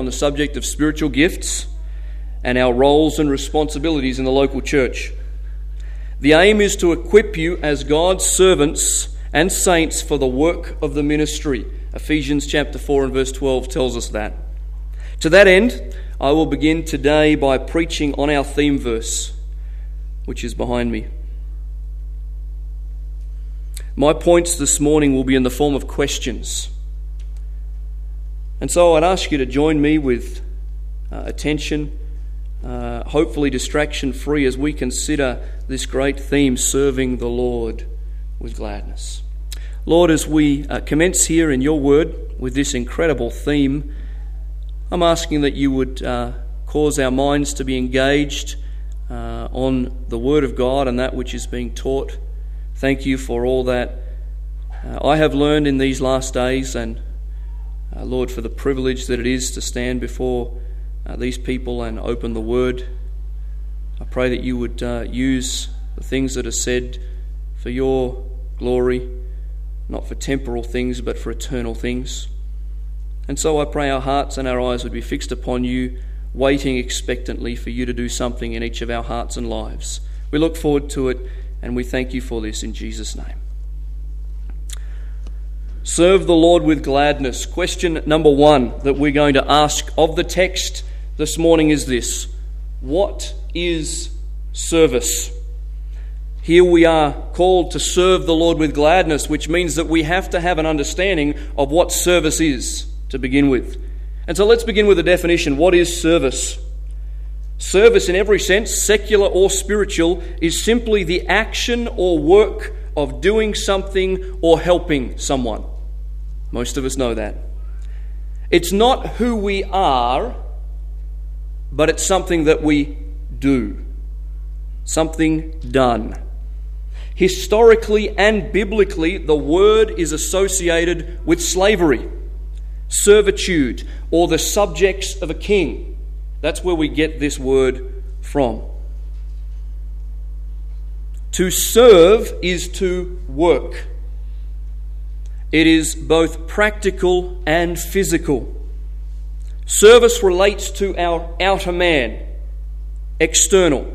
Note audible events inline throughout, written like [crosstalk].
on the subject of spiritual gifts and our roles and responsibilities in the local church. The aim is to equip you as God's servants and saints for the work of the ministry. Ephesians chapter 4 and verse 12 tells us that. To that end, I will begin today by preaching on our theme verse, which is behind me. My points this morning will be in the form of questions. And so I'd ask you to join me with uh, attention, uh, hopefully distraction free, as we consider this great theme serving the Lord with gladness. Lord, as we uh, commence here in your word with this incredible theme, I'm asking that you would uh, cause our minds to be engaged uh, on the word of God and that which is being taught. Thank you for all that uh, I have learned in these last days, and uh, Lord, for the privilege that it is to stand before uh, these people and open the word. I pray that you would use the things that are said for your glory not for temporal things, but for eternal things. And so I pray our hearts and our eyes would be fixed upon you, waiting expectantly for you to do something in each of our hearts and lives. We look forward to it, and we thank you for this in Jesus' name. Serve the Lord with gladness. Question number one that we're going to ask of the text this morning is this What is service? Here we are called to serve the Lord with gladness, which means that we have to have an understanding of what service is to begin with. And so let's begin with a definition. What is service? Service, in every sense, secular or spiritual, is simply the action or work of doing something or helping someone. Most of us know that. It's not who we are, but it's something that we do. Something done. Historically and biblically, the word is associated with slavery, servitude, or the subjects of a king. That's where we get this word from. To serve is to work. It is both practical and physical. Service relates to our outer man, external,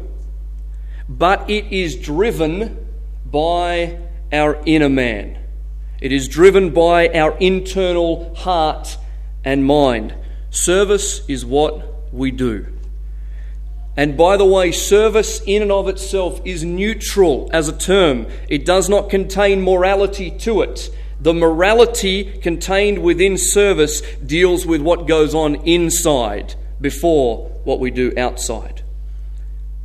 but it is driven by our inner man. It is driven by our internal heart and mind. Service is what we do. And by the way, service in and of itself is neutral as a term. It does not contain morality to it. The morality contained within service deals with what goes on inside before what we do outside.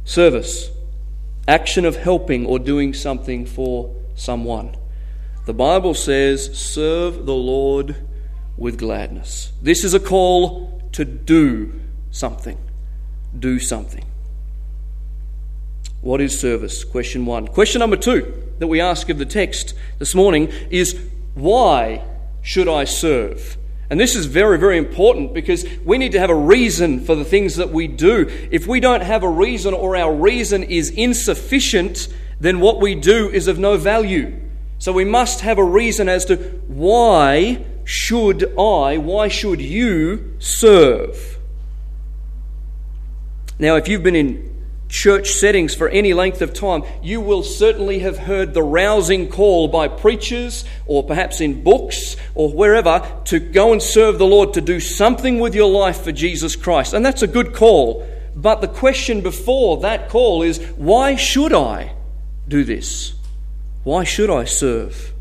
Service action of helping or doing something for someone. The Bible says, serve the Lord with gladness. This is a call to do something. Do something. What is service? Question one. Question number two that we ask of the text this morning is why should I serve? And this is very, very important because we need to have a reason for the things that we do. If we don't have a reason or our reason is insufficient, then what we do is of no value. So we must have a reason as to why should I, why should you serve? Now, if you've been in church settings for any length of time, you will certainly have heard the rousing call by preachers or perhaps in books or wherever to go and serve the Lord, to do something with your life for Jesus Christ. And that's a good call. But the question before that call is why should I do this? Why should I serve?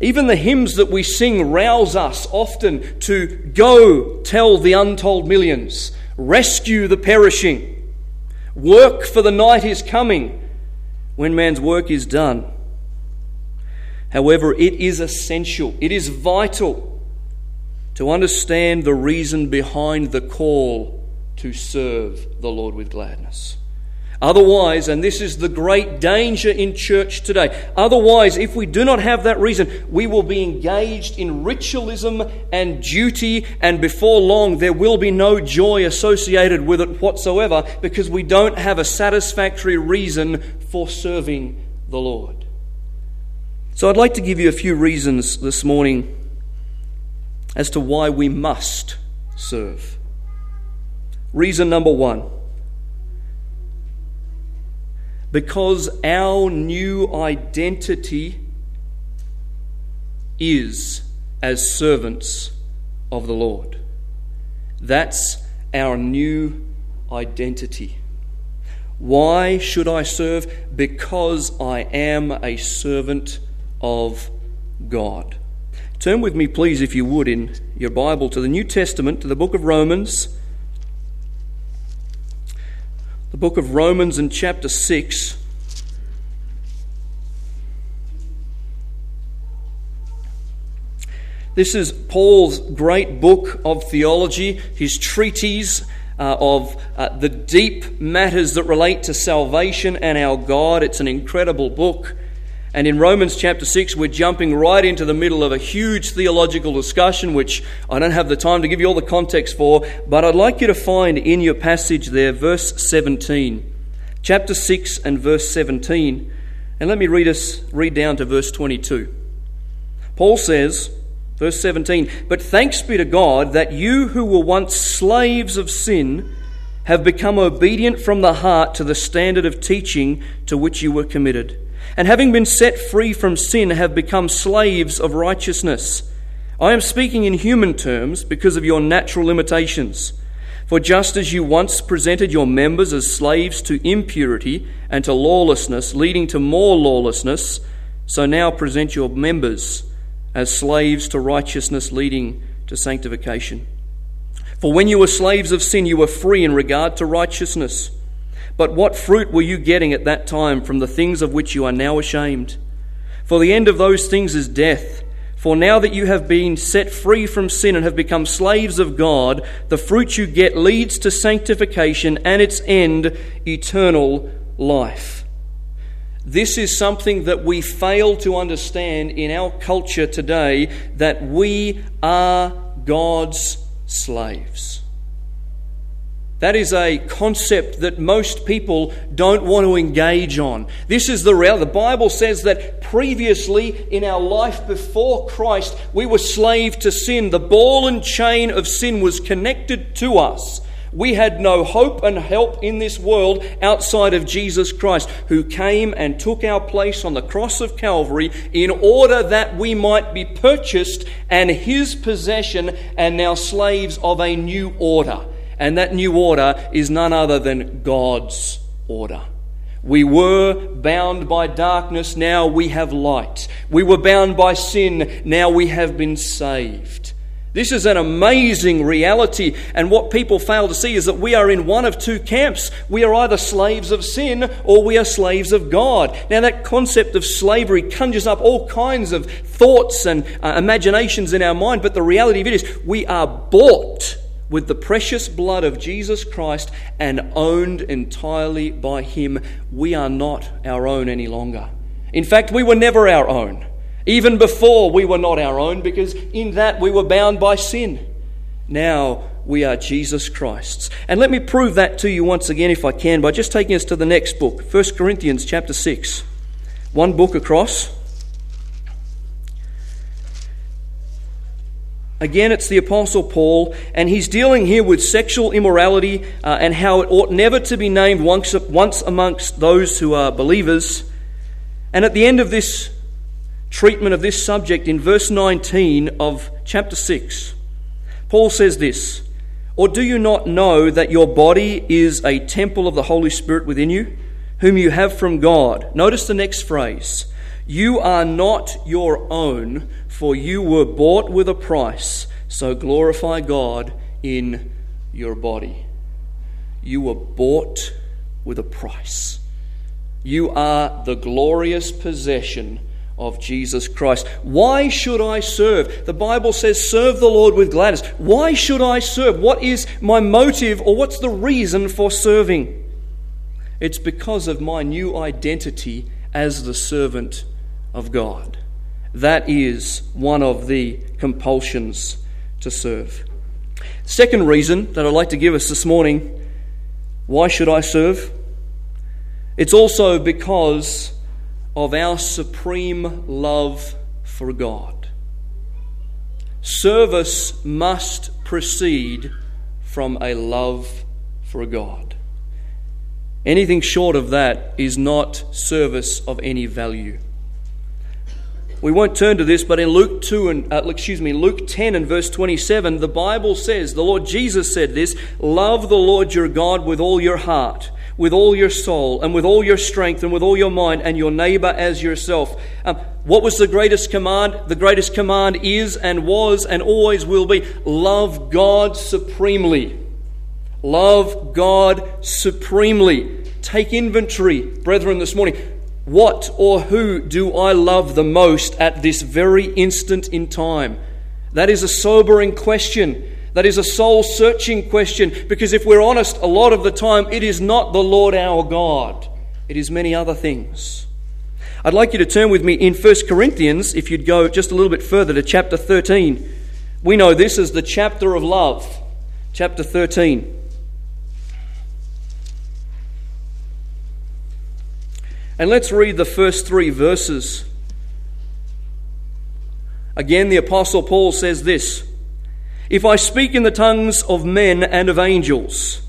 Even the hymns that we sing rouse us often to go tell the untold millions, rescue the perishing, work for the night is coming when man's work is done. However, it is essential, it is vital to understand the reason behind the call to serve the Lord with gladness. Otherwise, and this is the great danger in church today, otherwise, if we do not have that reason, we will be engaged in ritualism and duty, and before long, there will be no joy associated with it whatsoever because we don't have a satisfactory reason for serving the Lord. So, I'd like to give you a few reasons this morning as to why we must serve. Reason number one because our new identity is as servants of the Lord. That's our new identity. Why should I serve? Because I am a servant of God. Turn with me, please, if you would, in your Bible to the New Testament, to the book of Romans. The book of Romans in chapter 6. This is Paul's great book of theology, his treatise uh, of uh, the deep matters that relate to salvation and our God. It's an incredible book. And in Romans chapter 6, we're jumping right into the middle of a huge theological discussion, which I don't have the time to give you all the context for, but I'd like you to find in your passage there, verse 17. Chapter 6 and verse 17. And let me read us read down to verse 22. Paul says, Verse 17 But thanks be to God that you who were once slaves of sin have become obedient from the heart to the standard of teaching to which you were committed. And having been set free from sin, have become slaves of righteousness. I am speaking in human terms because of your natural limitations. For just as you once presented your members as slaves to impurity and to lawlessness, leading to more lawlessness, so now present your members as slaves to righteousness leading to sanctification. For when you were slaves of sin, you were free in regard to righteousness. But what fruit were you getting at that time from the things of which you are now ashamed? For the end of those things is death. For now that you have been set free from sin and have become slaves of God, the fruit you get leads to sanctification and its end, eternal life. This is something that we fail to understand in our culture today that we are God's slaves. That is a concept that most people don't want to engage on. This is the reality. The Bible says that previously in our life before Christ, we were slave to sin. The ball and chain of sin was connected to us. We had no hope and help in this world outside of Jesus Christ, who came and took our place on the cross of Calvary in order that we might be purchased and his possession and now slaves of a new order. And that new order is none other than God's order. We were bound by darkness, now we have light. We were bound by sin, now we have been saved. This is an amazing reality, and what people fail to see is that we are in one of two camps. We are either slaves of sin or we are slaves of God. Now, that concept of slavery conjures up all kinds of thoughts and uh, imaginations in our mind, but the reality of it is we are bought with the precious blood of Jesus Christ and owned entirely by Him. We are not our own any longer. In fact, we were never our own. Even before we were not our own, because in that we were bound by sin. Now we are Jesus Christ's. And let me prove that to you once again, if I can, by just taking us to the next book, 1 Corinthians chapter 6. One book across. Again, it's the Apostle Paul, and he's dealing here with sexual immorality uh, and how it ought never to be named once, once amongst those who are believers. And at the end of this treatment of this subject in verse 19 of chapter 6. Paul says this Or do you not know that your body is a temple of the Holy Spirit within you, whom you have from God? Notice the next phrase You are not your own, for you were bought with a price, so glorify God in your body. You were bought with a price. You are the glorious possession of Jesus Christ. Why should I serve? The Bible says, serve the Lord with gladness. Why should I serve? What is my motive or what's the reason for serving? It's because of my new identity as the servant of God. That is one of the compulsions to serve. Second reason that I'd like to give us this morning why should I serve? It's also because of our supreme love for God. service must proceed from a love for God. Anything short of that is not service of any value. We won't turn to this, but in Luke 2 and uh, excuse me, Luke 10 and verse 27, the Bible says, the Lord Jesus said this, love the Lord your God with all your heart, with all your soul, and with all your strength, and with all your mind, and your neighbor as yourself. Um, what was the greatest command? The greatest command is and was and always will be love God supremely. Love God supremely. Take inventory, brethren, this morning. What or who do I love the most at this very instant in time? That is a sobering question. That is a soul searching question because if we're honest, a lot of the time it is not the Lord our God, it is many other things. I'd like you to turn with me in 1 Corinthians, if you'd go just a little bit further to chapter 13. We know this as the chapter of love, chapter 13. And let's read the first three verses. Again, the Apostle Paul says this If I speak in the tongues of men and of angels,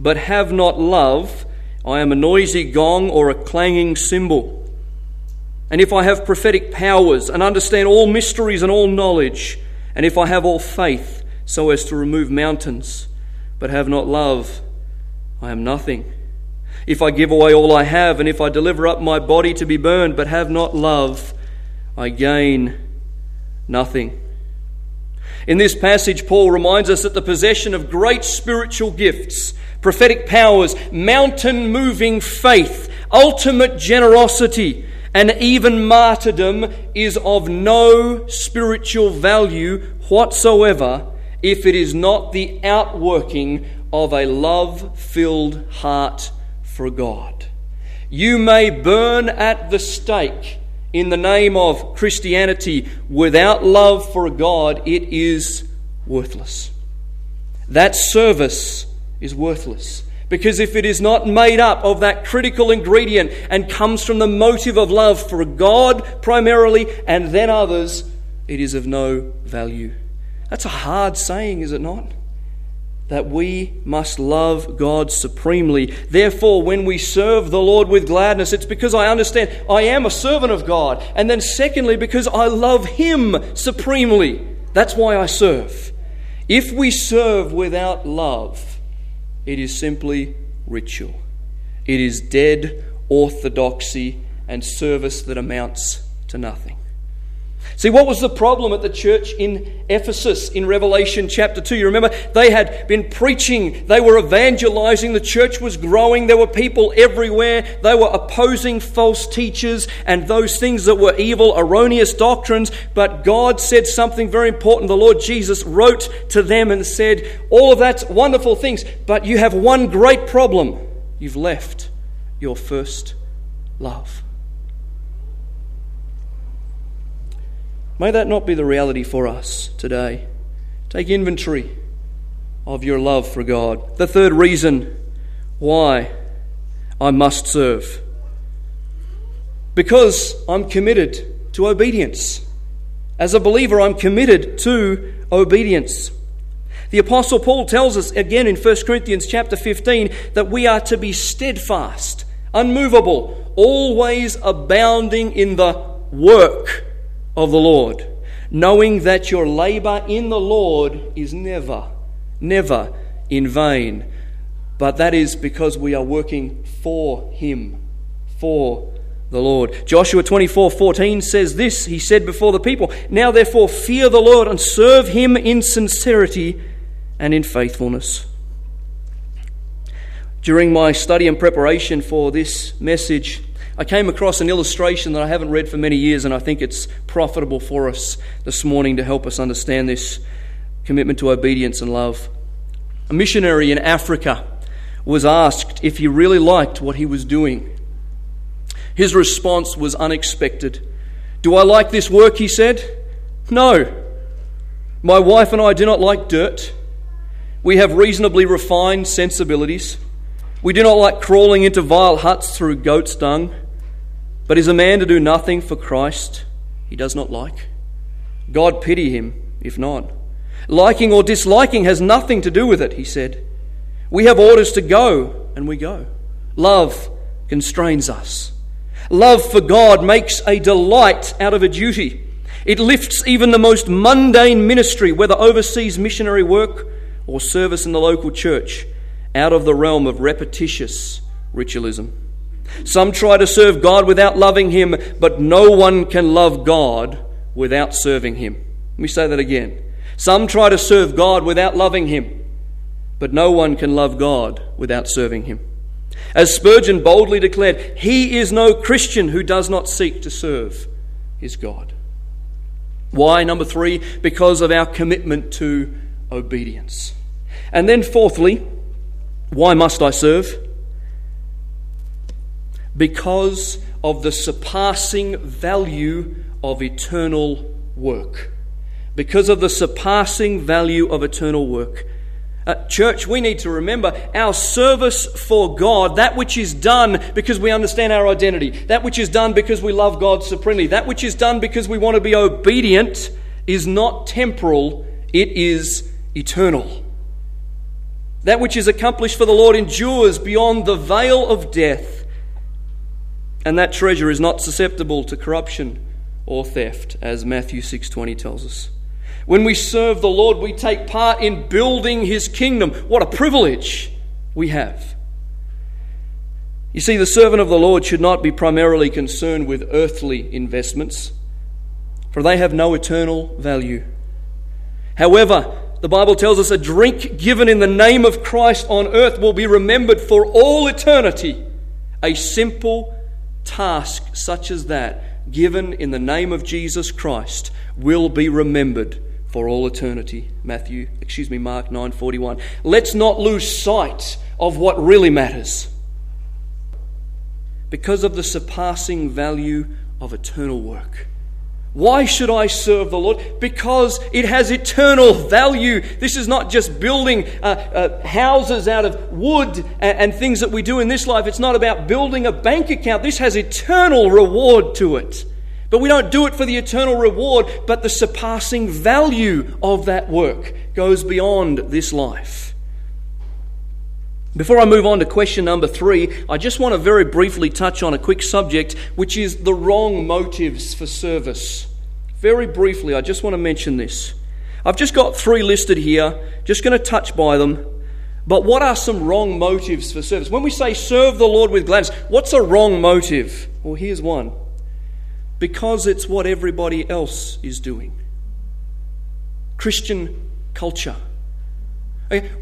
but have not love, I am a noisy gong or a clanging cymbal. And if I have prophetic powers and understand all mysteries and all knowledge, and if I have all faith so as to remove mountains, but have not love, I am nothing. If I give away all I have, and if I deliver up my body to be burned, but have not love, I gain nothing. In this passage, Paul reminds us that the possession of great spiritual gifts, prophetic powers, mountain moving faith, ultimate generosity, and even martyrdom is of no spiritual value whatsoever if it is not the outworking of a love filled heart for God. You may burn at the stake in the name of Christianity without love for God, it is worthless. That service is worthless. Because if it is not made up of that critical ingredient and comes from the motive of love for God primarily and then others, it is of no value. That's a hard saying, is it not? That we must love God supremely. Therefore, when we serve the Lord with gladness, it's because I understand I am a servant of God. And then, secondly, because I love Him supremely. That's why I serve. If we serve without love, it is simply ritual, it is dead orthodoxy and service that amounts to nothing. See, what was the problem at the church in Ephesus in Revelation chapter 2? You remember they had been preaching, they were evangelizing, the church was growing, there were people everywhere, they were opposing false teachers and those things that were evil, erroneous doctrines. But God said something very important. The Lord Jesus wrote to them and said, All of that's wonderful things, but you have one great problem. You've left your first love. May that not be the reality for us today. Take inventory of your love for God. The third reason why I must serve because I'm committed to obedience. As a believer, I'm committed to obedience. The apostle Paul tells us again in 1 Corinthians chapter 15 that we are to be steadfast, unmovable, always abounding in the work of the Lord, knowing that your labor in the Lord is never, never in vain. But that is because we are working for Him, for the Lord. Joshua 24 14 says this He said before the people, Now therefore fear the Lord and serve Him in sincerity and in faithfulness. During my study and preparation for this message, I came across an illustration that I haven't read for many years, and I think it's profitable for us this morning to help us understand this commitment to obedience and love. A missionary in Africa was asked if he really liked what he was doing. His response was unexpected. Do I like this work? He said. No. My wife and I do not like dirt. We have reasonably refined sensibilities. We do not like crawling into vile huts through goat's dung. But is a man to do nothing for Christ he does not like? God pity him if not. Liking or disliking has nothing to do with it, he said. We have orders to go, and we go. Love constrains us. Love for God makes a delight out of a duty. It lifts even the most mundane ministry, whether overseas missionary work or service in the local church, out of the realm of repetitious ritualism. Some try to serve God without loving Him, but no one can love God without serving Him. Let me say that again. Some try to serve God without loving Him, but no one can love God without serving Him. As Spurgeon boldly declared, he is no Christian who does not seek to serve his God. Why? Number three, because of our commitment to obedience. And then, fourthly, why must I serve? Because of the surpassing value of eternal work. Because of the surpassing value of eternal work. Uh, church, we need to remember our service for God, that which is done because we understand our identity, that which is done because we love God supremely, that which is done because we want to be obedient, is not temporal, it is eternal. That which is accomplished for the Lord endures beyond the veil of death, and that treasure is not susceptible to corruption or theft, as Matthew 6:20 tells us. When we serve the Lord, we take part in building His kingdom. What a privilege we have. You see, the servant of the Lord should not be primarily concerned with earthly investments, for they have no eternal value. However, the Bible tells us a drink given in the name of Christ on earth will be remembered for all eternity. A simple task such as that, given in the name of Jesus Christ, will be remembered for all eternity. Matthew, excuse me, Mark 9:41. Let's not lose sight of what really matters. Because of the surpassing value of eternal work. Why should I serve the Lord? Because it has eternal value. This is not just building uh, uh, houses out of wood and, and things that we do in this life. It's not about building a bank account. This has eternal reward to it. But we don't do it for the eternal reward, but the surpassing value of that work goes beyond this life. Before I move on to question number three, I just want to very briefly touch on a quick subject, which is the wrong motives for service. Very briefly, I just want to mention this. I've just got three listed here, just going to touch by them. But what are some wrong motives for service? When we say serve the Lord with gladness, what's a wrong motive? Well, here's one because it's what everybody else is doing. Christian culture.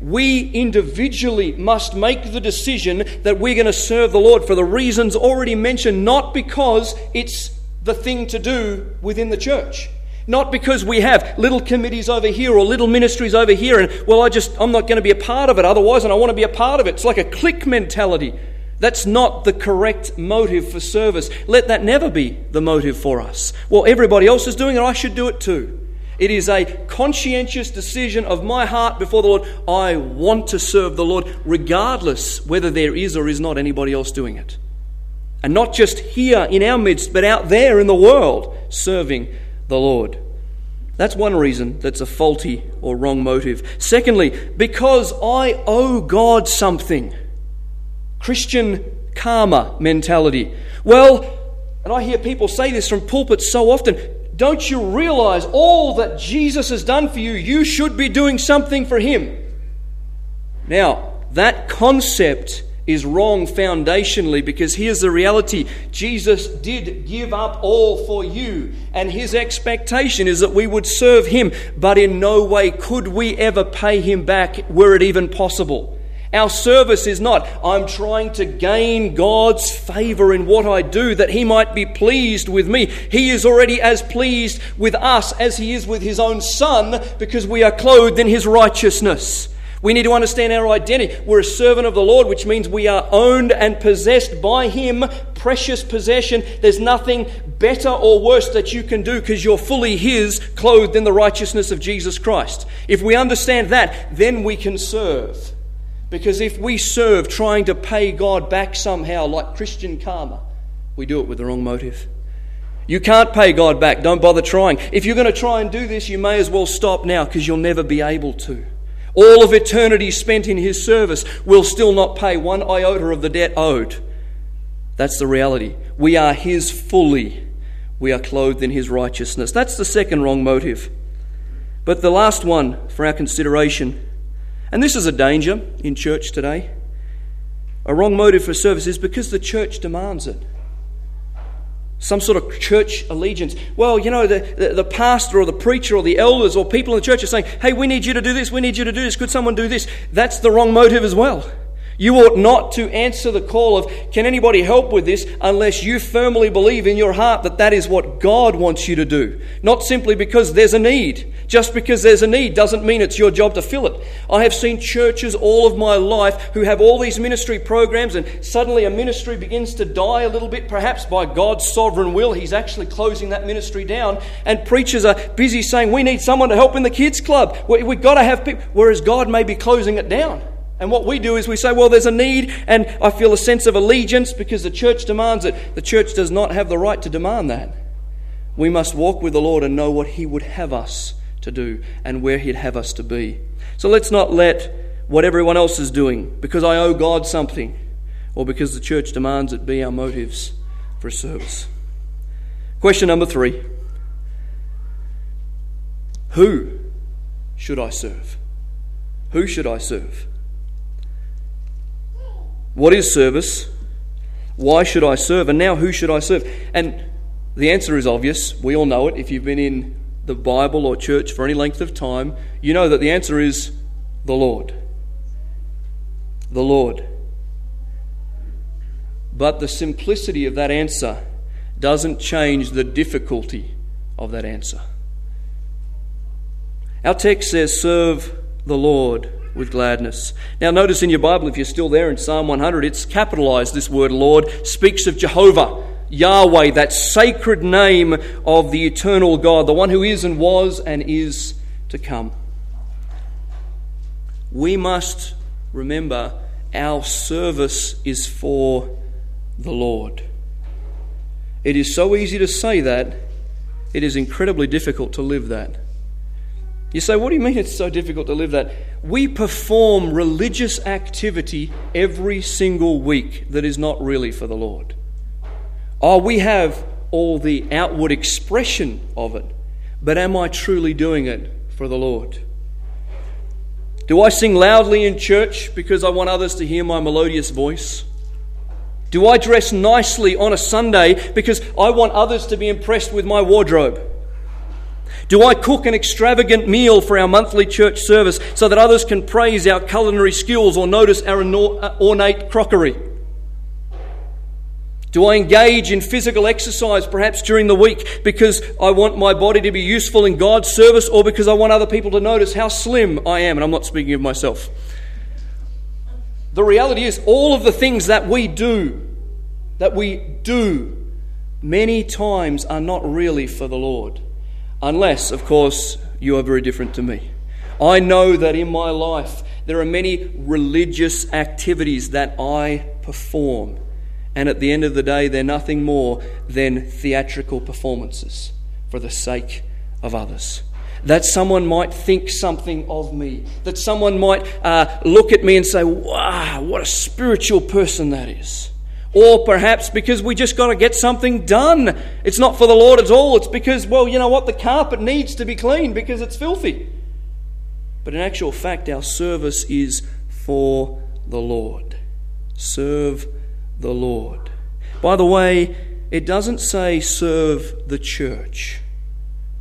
We individually must make the decision that we're going to serve the Lord for the reasons already mentioned, not because it's the thing to do within the church. Not because we have little committees over here or little ministries over here, and well, I just, I'm not going to be a part of it otherwise, and I want to be a part of it. It's like a clique mentality. That's not the correct motive for service. Let that never be the motive for us. Well, everybody else is doing it, I should do it too. It is a conscientious decision of my heart before the Lord. I want to serve the Lord, regardless whether there is or is not anybody else doing it. And not just here in our midst, but out there in the world, serving the Lord. That's one reason that's a faulty or wrong motive. Secondly, because I owe God something. Christian karma mentality. Well, and I hear people say this from pulpits so often don't you realize all that Jesus has done for you? You should be doing something for him. Now, that concept is wrong foundationally because here's the reality Jesus did give up all for you, and his expectation is that we would serve him, but in no way could we ever pay him back were it even possible. Our service is not, I'm trying to gain God's favor in what I do that He might be pleased with me. He is already as pleased with us as He is with His own Son because we are clothed in His righteousness. We need to understand our identity. We're a servant of the Lord, which means we are owned and possessed by Him, precious possession. There's nothing better or worse that you can do because you're fully His, clothed in the righteousness of Jesus Christ. If we understand that, then we can serve. Because if we serve trying to pay God back somehow, like Christian karma, we do it with the wrong motive. You can't pay God back. Don't bother trying. If you're going to try and do this, you may as well stop now because you'll never be able to. All of eternity spent in His service will still not pay one iota of the debt owed. That's the reality. We are His fully. We are clothed in His righteousness. That's the second wrong motive. But the last one for our consideration, and this is a danger in church today, a wrong motive for service is because the church demands it some sort of church allegiance. Well, you know, the, the, the, pastor or the preacher or the elders or people in the church are saying, hey, we need you to do this, we need you to do this, could someone do this? That's the wrong motive as well. You ought not to answer the call of, can anybody help with this, unless you firmly believe in your heart that that is what God wants you to do. Not simply because there's a need. Just because there's a need doesn't mean it's your job to fill it. I have seen churches all of my life who have all these ministry programs, and suddenly a ministry begins to die a little bit, perhaps by God's sovereign will. He's actually closing that ministry down, and preachers are busy saying, We need someone to help in the kids' club. We've got to have people, whereas God may be closing it down. And what we do is we say, well, there's a need, and I feel a sense of allegiance because the church demands it. The church does not have the right to demand that. We must walk with the Lord and know what He would have us to do and where He'd have us to be. So let's not let what everyone else is doing, because I owe God something, or because the church demands it, be our motives for service. Question number three Who should I serve? Who should I serve? What is service? Why should I serve? And now, who should I serve? And the answer is obvious. We all know it. If you've been in the Bible or church for any length of time, you know that the answer is the Lord. The Lord. But the simplicity of that answer doesn't change the difficulty of that answer. Our text says, Serve the Lord with gladness. Now, notice in your Bible, if you're still there in Psalm 100, it's capitalized. This word Lord speaks of Jehovah, Yahweh, that sacred name of the eternal God, the one who is and was and is to come. We must remember our service is for the Lord. It is so easy to say that, it is incredibly difficult to live that. You say, what do you mean it's so difficult to live that? We perform religious activity every single week that is not really for the Lord. Oh, we have all the outward expression of it, but am I truly doing it for the Lord? Do I sing loudly in church because I want others to hear my melodious voice? Do I dress nicely on a Sunday because I want others to be impressed with my wardrobe? Do I cook an extravagant meal for our monthly church service so that others can praise our culinary skills or notice our uh, ornate crockery? Do I engage in physical exercise perhaps during the week because I want my body to be useful in God's service or because I want other people to notice how slim I am? And I'm not speaking of myself. The reality is, all of the things that we do, that we do, many times are not really for the Lord. Unless, of course, you are very different to me. I know that in my life there are many religious activities that I perform, and at the end of the day, they're nothing more than theatrical performances for the sake of others. That someone might think something of me, that someone might uh, look at me and say, Wow, what a spiritual person that is. Or perhaps because we just got to get something done. It's not for the Lord at all. It's because, well, you know what? The carpet needs to be cleaned because it's filthy. But in actual fact, our service is for the Lord. Serve the Lord. By the way, it doesn't say serve the church,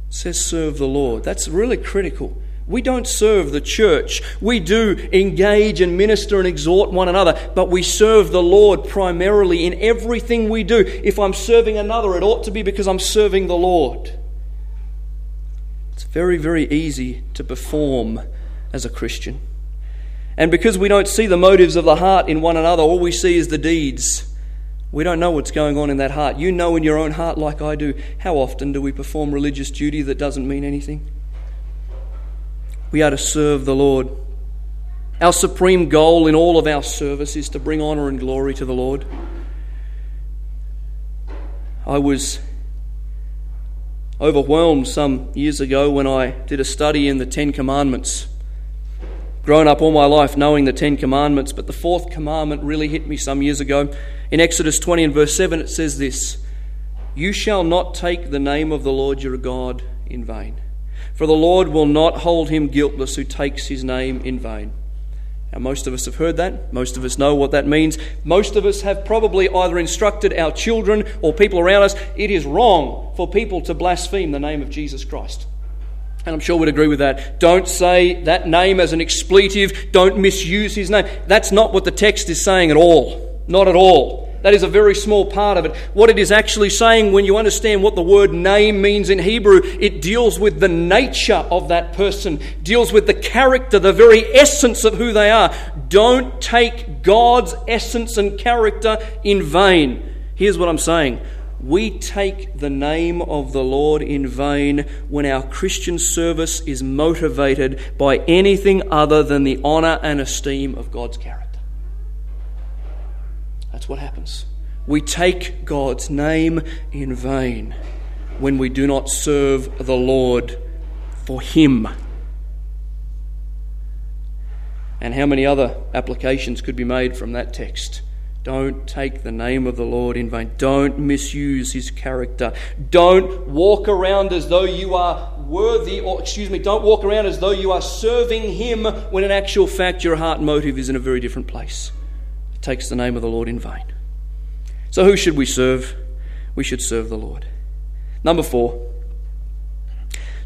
it says serve the Lord. That's really critical. We don't serve the church. We do engage and minister and exhort one another, but we serve the Lord primarily in everything we do. If I'm serving another, it ought to be because I'm serving the Lord. It's very, very easy to perform as a Christian. And because we don't see the motives of the heart in one another, all we see is the deeds. We don't know what's going on in that heart. You know in your own heart, like I do, how often do we perform religious duty that doesn't mean anything? We are to serve the Lord. Our supreme goal in all of our service is to bring honour and glory to the Lord. I was overwhelmed some years ago when I did a study in the Ten Commandments. Grown up all my life knowing the Ten Commandments, but the fourth commandment really hit me some years ago. In Exodus 20 and verse 7, it says this You shall not take the name of the Lord your God in vain, for the Lord will not hold him guiltless who takes his name in vain. Now, most of us have heard that. Most of us know what that means. Most of us have probably either instructed our children or people around us it is wrong for people to blaspheme the name of Jesus Christ. And I'm sure we'd agree with that. Don't say that name as an expletive. Don't misuse his name. That's not what the text is saying at all. Not at all. That is a very small part of it. What it is actually saying, when you understand what the word name means in Hebrew, it deals with the nature of that person, deals with the character, the very essence of who they are. Don't take God's essence and character in vain. Here's what I'm saying. We take the name of the Lord in vain when our Christian service is motivated by anything other than the honour and esteem of God's character. That's what happens. We take God's name in vain when we do not serve the Lord for Him. And how many other applications could be made from that text? Don't take the name of the Lord in vain. Don't misuse his character. Don't walk around as though you are worthy, or excuse me, don't walk around as though you are serving him when in actual fact your heart motive is in a very different place takes the name of the Lord in vain. So, who should we serve? We should serve the Lord. Number four,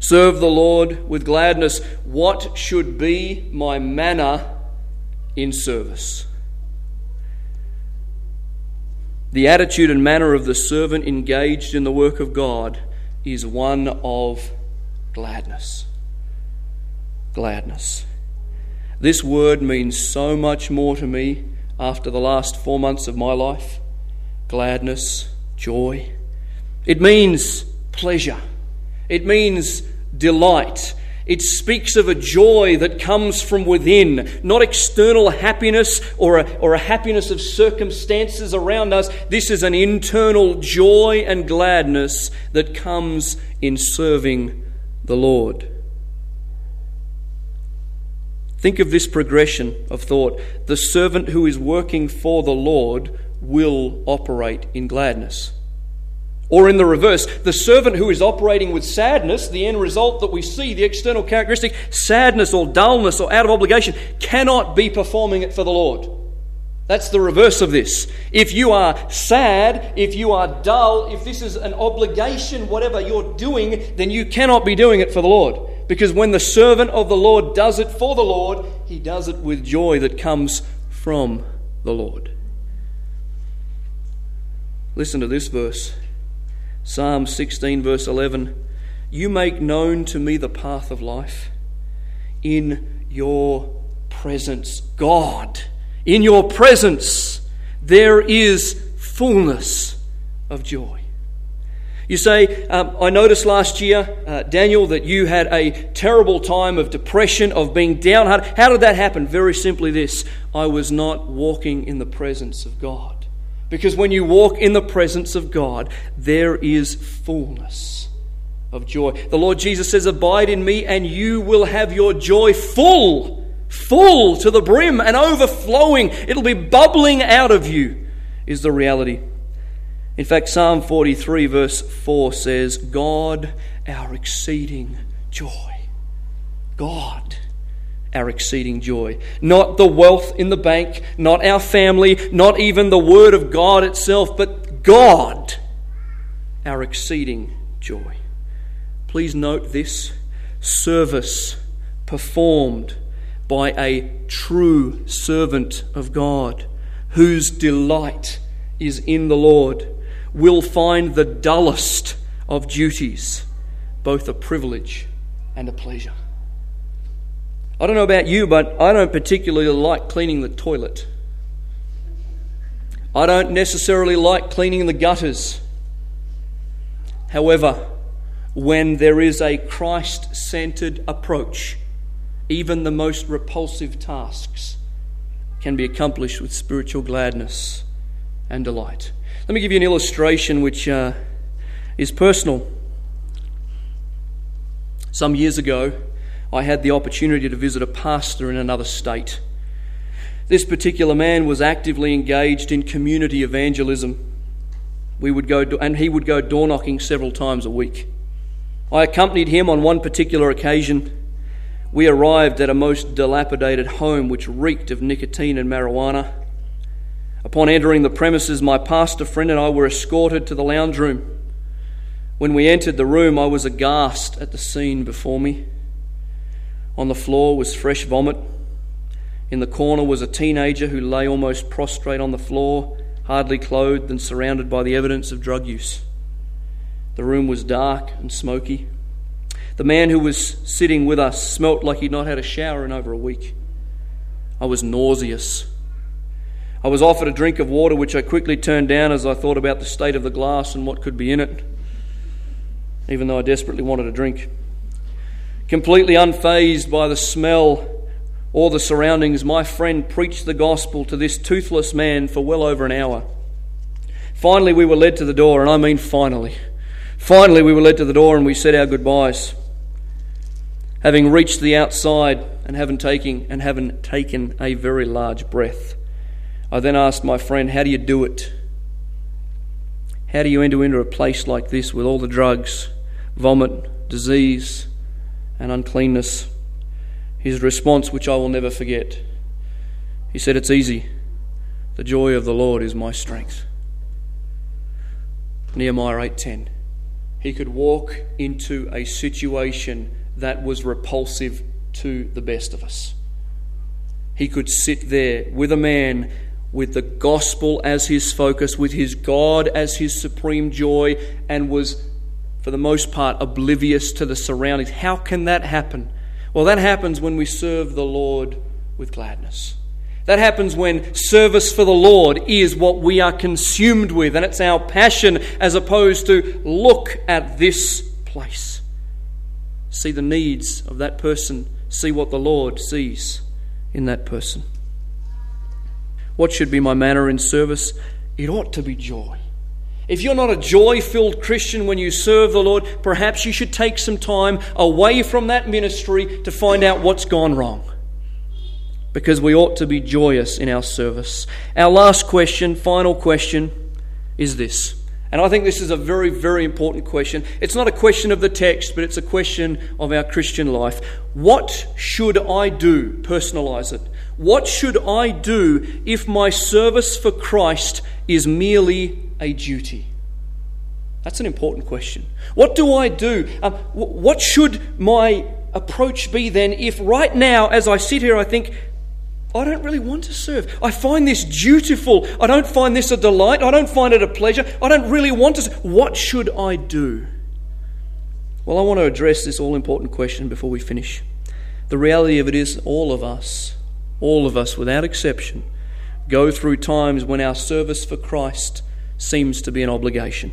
serve the Lord with gladness. What should be my manner in service? The attitude and manner of the servant engaged in the work of God is one of gladness. Gladness. This word means so much more to me after the last four months of my life gladness, joy. It means pleasure, it means delight. It speaks of a joy that comes from within, not external happiness or a, or a happiness of circumstances around us. This is an internal joy and gladness that comes in serving the Lord. Think of this progression of thought. The servant who is working for the Lord will operate in gladness. Or in the reverse, the servant who is operating with sadness, the end result that we see, the external characteristic, sadness or dullness or out of obligation, cannot be performing it for the Lord. That's the reverse of this. If you are sad, if you are dull, if this is an obligation, whatever you're doing, then you cannot be doing it for the Lord. Because when the servant of the Lord does it for the Lord, he does it with joy that comes from the Lord. Listen to this verse Psalm 16, verse 11. You make known to me the path of life. In your presence, God, in your presence, there is fullness of joy. You say, um, I noticed last year, uh, Daniel, that you had a terrible time of depression, of being downhearted. How did that happen? Very simply this I was not walking in the presence of God. Because when you walk in the presence of God, there is fullness of joy. The Lord Jesus says, Abide in me, and you will have your joy full, full to the brim and overflowing. It'll be bubbling out of you, is the reality. In fact, Psalm 43, verse 4 says, God, our exceeding joy. God, our exceeding joy. Not the wealth in the bank, not our family, not even the Word of God itself, but God, our exceeding joy. Please note this service performed by a true servant of God whose delight is in the Lord will find the dullest of duties both a privilege and a pleasure. I don't know about you, but I don't particularly like cleaning the toilet. I don't necessarily like cleaning the gutters. However, when there is a Christ centered approach, even the most repulsive tasks can be accomplished with spiritual gladness and delight. Let me give you an illustration which uh, is personal. Some years ago, I had the opportunity to visit a pastor in another state. This particular man was actively engaged in community evangelism. We would go, and he would go door knocking several times a week. I accompanied him on one particular occasion. We arrived at a most dilapidated home which reeked of nicotine and marijuana. Upon entering the premises, my pastor friend and I were escorted to the lounge room. When we entered the room, I was aghast at the scene before me. On the floor was fresh vomit. In the corner was a teenager who lay almost prostrate on the floor, hardly clothed and surrounded by the evidence of drug use. The room was dark and smoky. The man who was sitting with us smelt like he'd not had a shower in over a week. I was nauseous. I was offered a drink of water, which I quickly turned down as I thought about the state of the glass and what could be in it, even though I desperately wanted a drink. Completely unfazed by the smell or the surroundings, my friend preached the gospel to this toothless man for well over an hour. Finally, we were led to the door, and I mean finally. Finally, we were led to the door and we said our goodbyes. Having reached the outside and having taken, and having taken a very large breath, I then asked my friend, How do you do it? How do you enter into a place like this with all the drugs, vomit, disease, and uncleanness? His response, which I will never forget, he said, It's easy. The joy of the Lord is my strength. Nehemiah 8:10 he could walk into a situation that was repulsive to the best of us. He could sit there with a man with the gospel as his focus, with his God as his supreme joy, and was, for the most part, oblivious to the surroundings. How can that happen? Well, that happens when we serve the Lord with gladness. That happens when service for the Lord is what we are consumed with, and it's our passion as opposed to look at this place. See the needs of that person, see what the Lord sees in that person. What should be my manner in service? It ought to be joy. If you're not a joy filled Christian when you serve the Lord, perhaps you should take some time away from that ministry to find out what's gone wrong because we ought to be joyous in our service. Our last question, final question, is this. And I think this is a very, very important question. It's not a question of the text, but it's a question of our Christian life. What should I do? Personalize it. What should I do if my service for Christ is merely a duty? That's an important question. What do I do? Um, what should my approach be then if right now, as I sit here, I think, I don't really want to serve. I find this dutiful. I don't find this a delight. I don't find it a pleasure. I don't really want to. What should I do? Well, I want to address this all important question before we finish. The reality of it is, all of us, all of us without exception, go through times when our service for Christ seems to be an obligation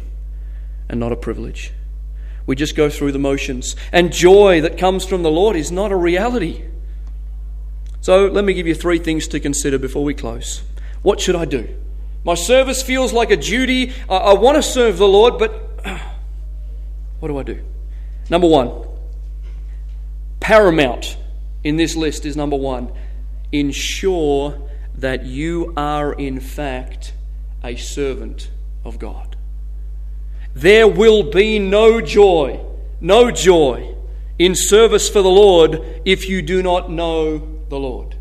and not a privilege. We just go through the motions. And joy that comes from the Lord is not a reality. So let me give you three things to consider before we close. What should I do? My service feels like a duty. I, I want to serve the Lord, but [clears throat] what do I do? Number one, paramount in this list is number one ensure that you are, in fact, a servant of God. There will be no joy, no joy in service for the Lord if you do not know the Lord.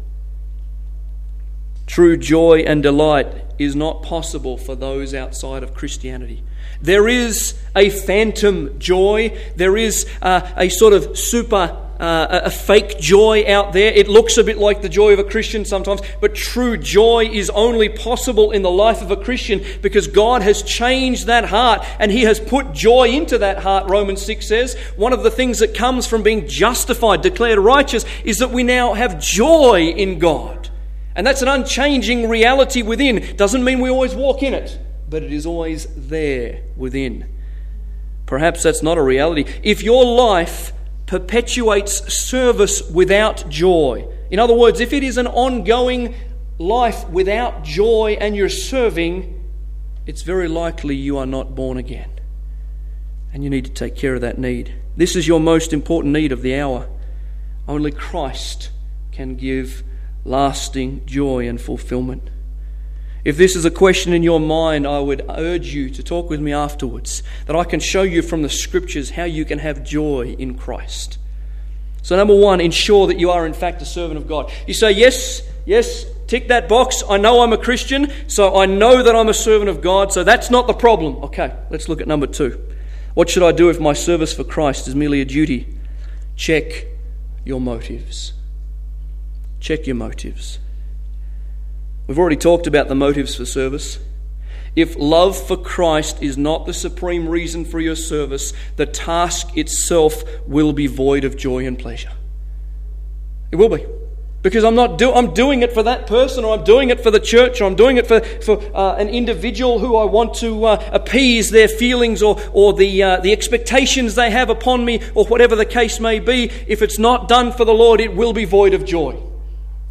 True joy and delight is not possible for those outside of Christianity. There is a phantom joy, there is a, a sort of super uh, a fake joy out there. It looks a bit like the joy of a Christian sometimes, but true joy is only possible in the life of a Christian because God has changed that heart and He has put joy into that heart, Romans 6 says. One of the things that comes from being justified, declared righteous, is that we now have joy in God. And that's an unchanging reality within. Doesn't mean we always walk in it, but it is always there within. Perhaps that's not a reality. If your life perpetuates service without joy. In other words, if it is an ongoing life without joy and you're serving, it's very likely you are not born again. And you need to take care of that need. This is your most important need of the hour. Only Christ can give lasting joy and fulfillment. If this is a question in your mind, I would urge you to talk with me afterwards, that I can show you from the scriptures how you can have joy in Christ. So, number one, ensure that you are in fact a servant of God. You say, Yes, yes, tick that box. I know I'm a Christian, so I know that I'm a servant of God, so that's not the problem. Okay, let's look at number two. What should I do if my service for Christ is merely a duty? Check your motives. Check your motives. We've already talked about the motives for service. If love for Christ is not the supreme reason for your service, the task itself will be void of joy and pleasure. It will be. Because I'm not do, I'm doing it for that person, or I'm doing it for the church, or I'm doing it for, for uh, an individual who I want to uh, appease their feelings or, or the, uh, the expectations they have upon me, or whatever the case may be. If it's not done for the Lord, it will be void of joy.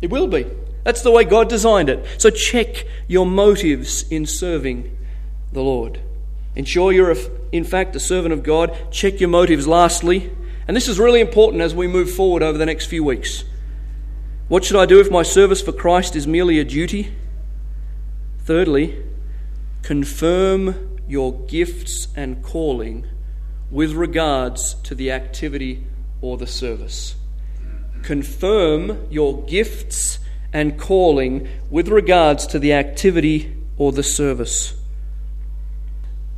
It will be. That's the way God designed it. So check your motives in serving the Lord. Ensure you're, in fact, a servant of God. Check your motives lastly. And this is really important as we move forward over the next few weeks. What should I do if my service for Christ is merely a duty? Thirdly, confirm your gifts and calling with regards to the activity or the service. Confirm your gifts and calling with regards to the activity or the service.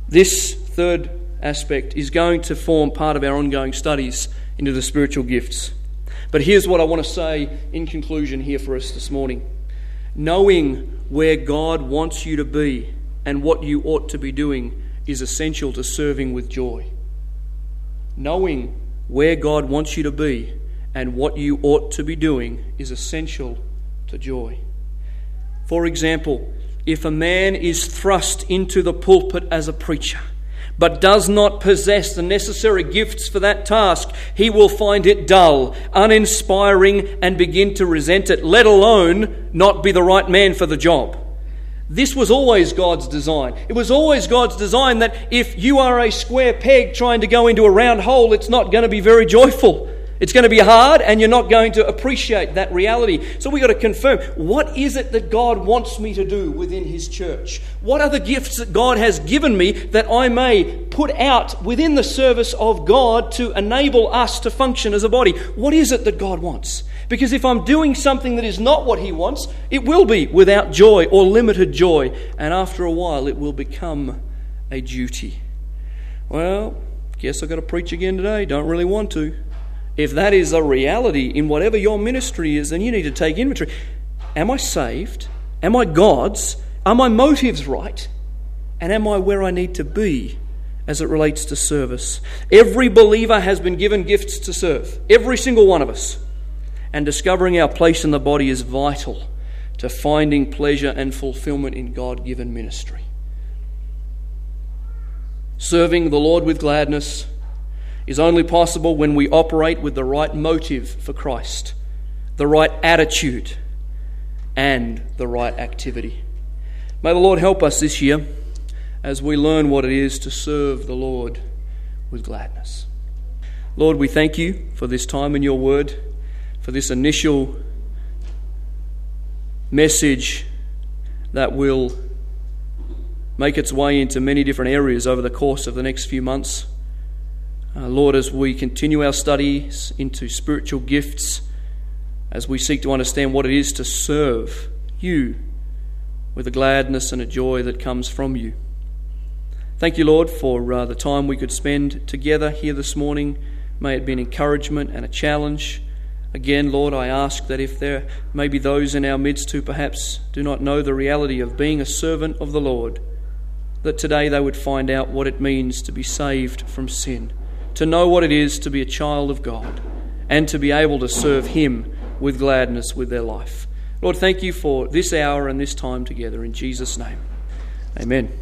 This third aspect is going to form part of our ongoing studies into the spiritual gifts. But here's what I want to say in conclusion here for us this morning. Knowing where God wants you to be and what you ought to be doing is essential to serving with joy. Knowing where God wants you to be and what you ought to be doing is essential to joy. For example, if a man is thrust into the pulpit as a preacher, but does not possess the necessary gifts for that task, he will find it dull, uninspiring, and begin to resent it, let alone not be the right man for the job. This was always God's design. It was always God's design that if you are a square peg trying to go into a round hole, it's not going to be very joyful. It's going to be hard and you're not going to appreciate that reality. So we've got to confirm what is it that God wants me to do within His church? What are the gifts that God has given me that I may put out within the service of God to enable us to function as a body? What is it that God wants? Because if I'm doing something that is not what He wants, it will be without joy or limited joy. And after a while, it will become a duty. Well, guess I've got to preach again today. Don't really want to. If that is a reality in whatever your ministry is, then you need to take inventory. Am I saved? Am I God's? Are my motives right? And am I where I need to be as it relates to service? Every believer has been given gifts to serve, every single one of us. And discovering our place in the body is vital to finding pleasure and fulfillment in God given ministry. Serving the Lord with gladness is only possible when we operate with the right motive for Christ, the right attitude, and the right activity. May the Lord help us this year as we learn what it is to serve the Lord with gladness. Lord, we thank you for this time in your word, for this initial message that will make its way into many different areas over the course of the next few months. Uh, Lord, as we continue our studies into spiritual gifts, as we seek to understand what it is to serve you with a gladness and a joy that comes from you. Thank you, Lord, for uh, the time we could spend together here this morning. May it be an encouragement and a challenge. Again, Lord, I ask that if there may be those in our midst who perhaps do not know the reality of being a servant of the Lord, that today they would find out what it means to be saved from sin to know what it is to be a child of God and to be able to serve Him with gladness with their life. Lord, thank you for this hour and this time together. In Jesus' name, amen.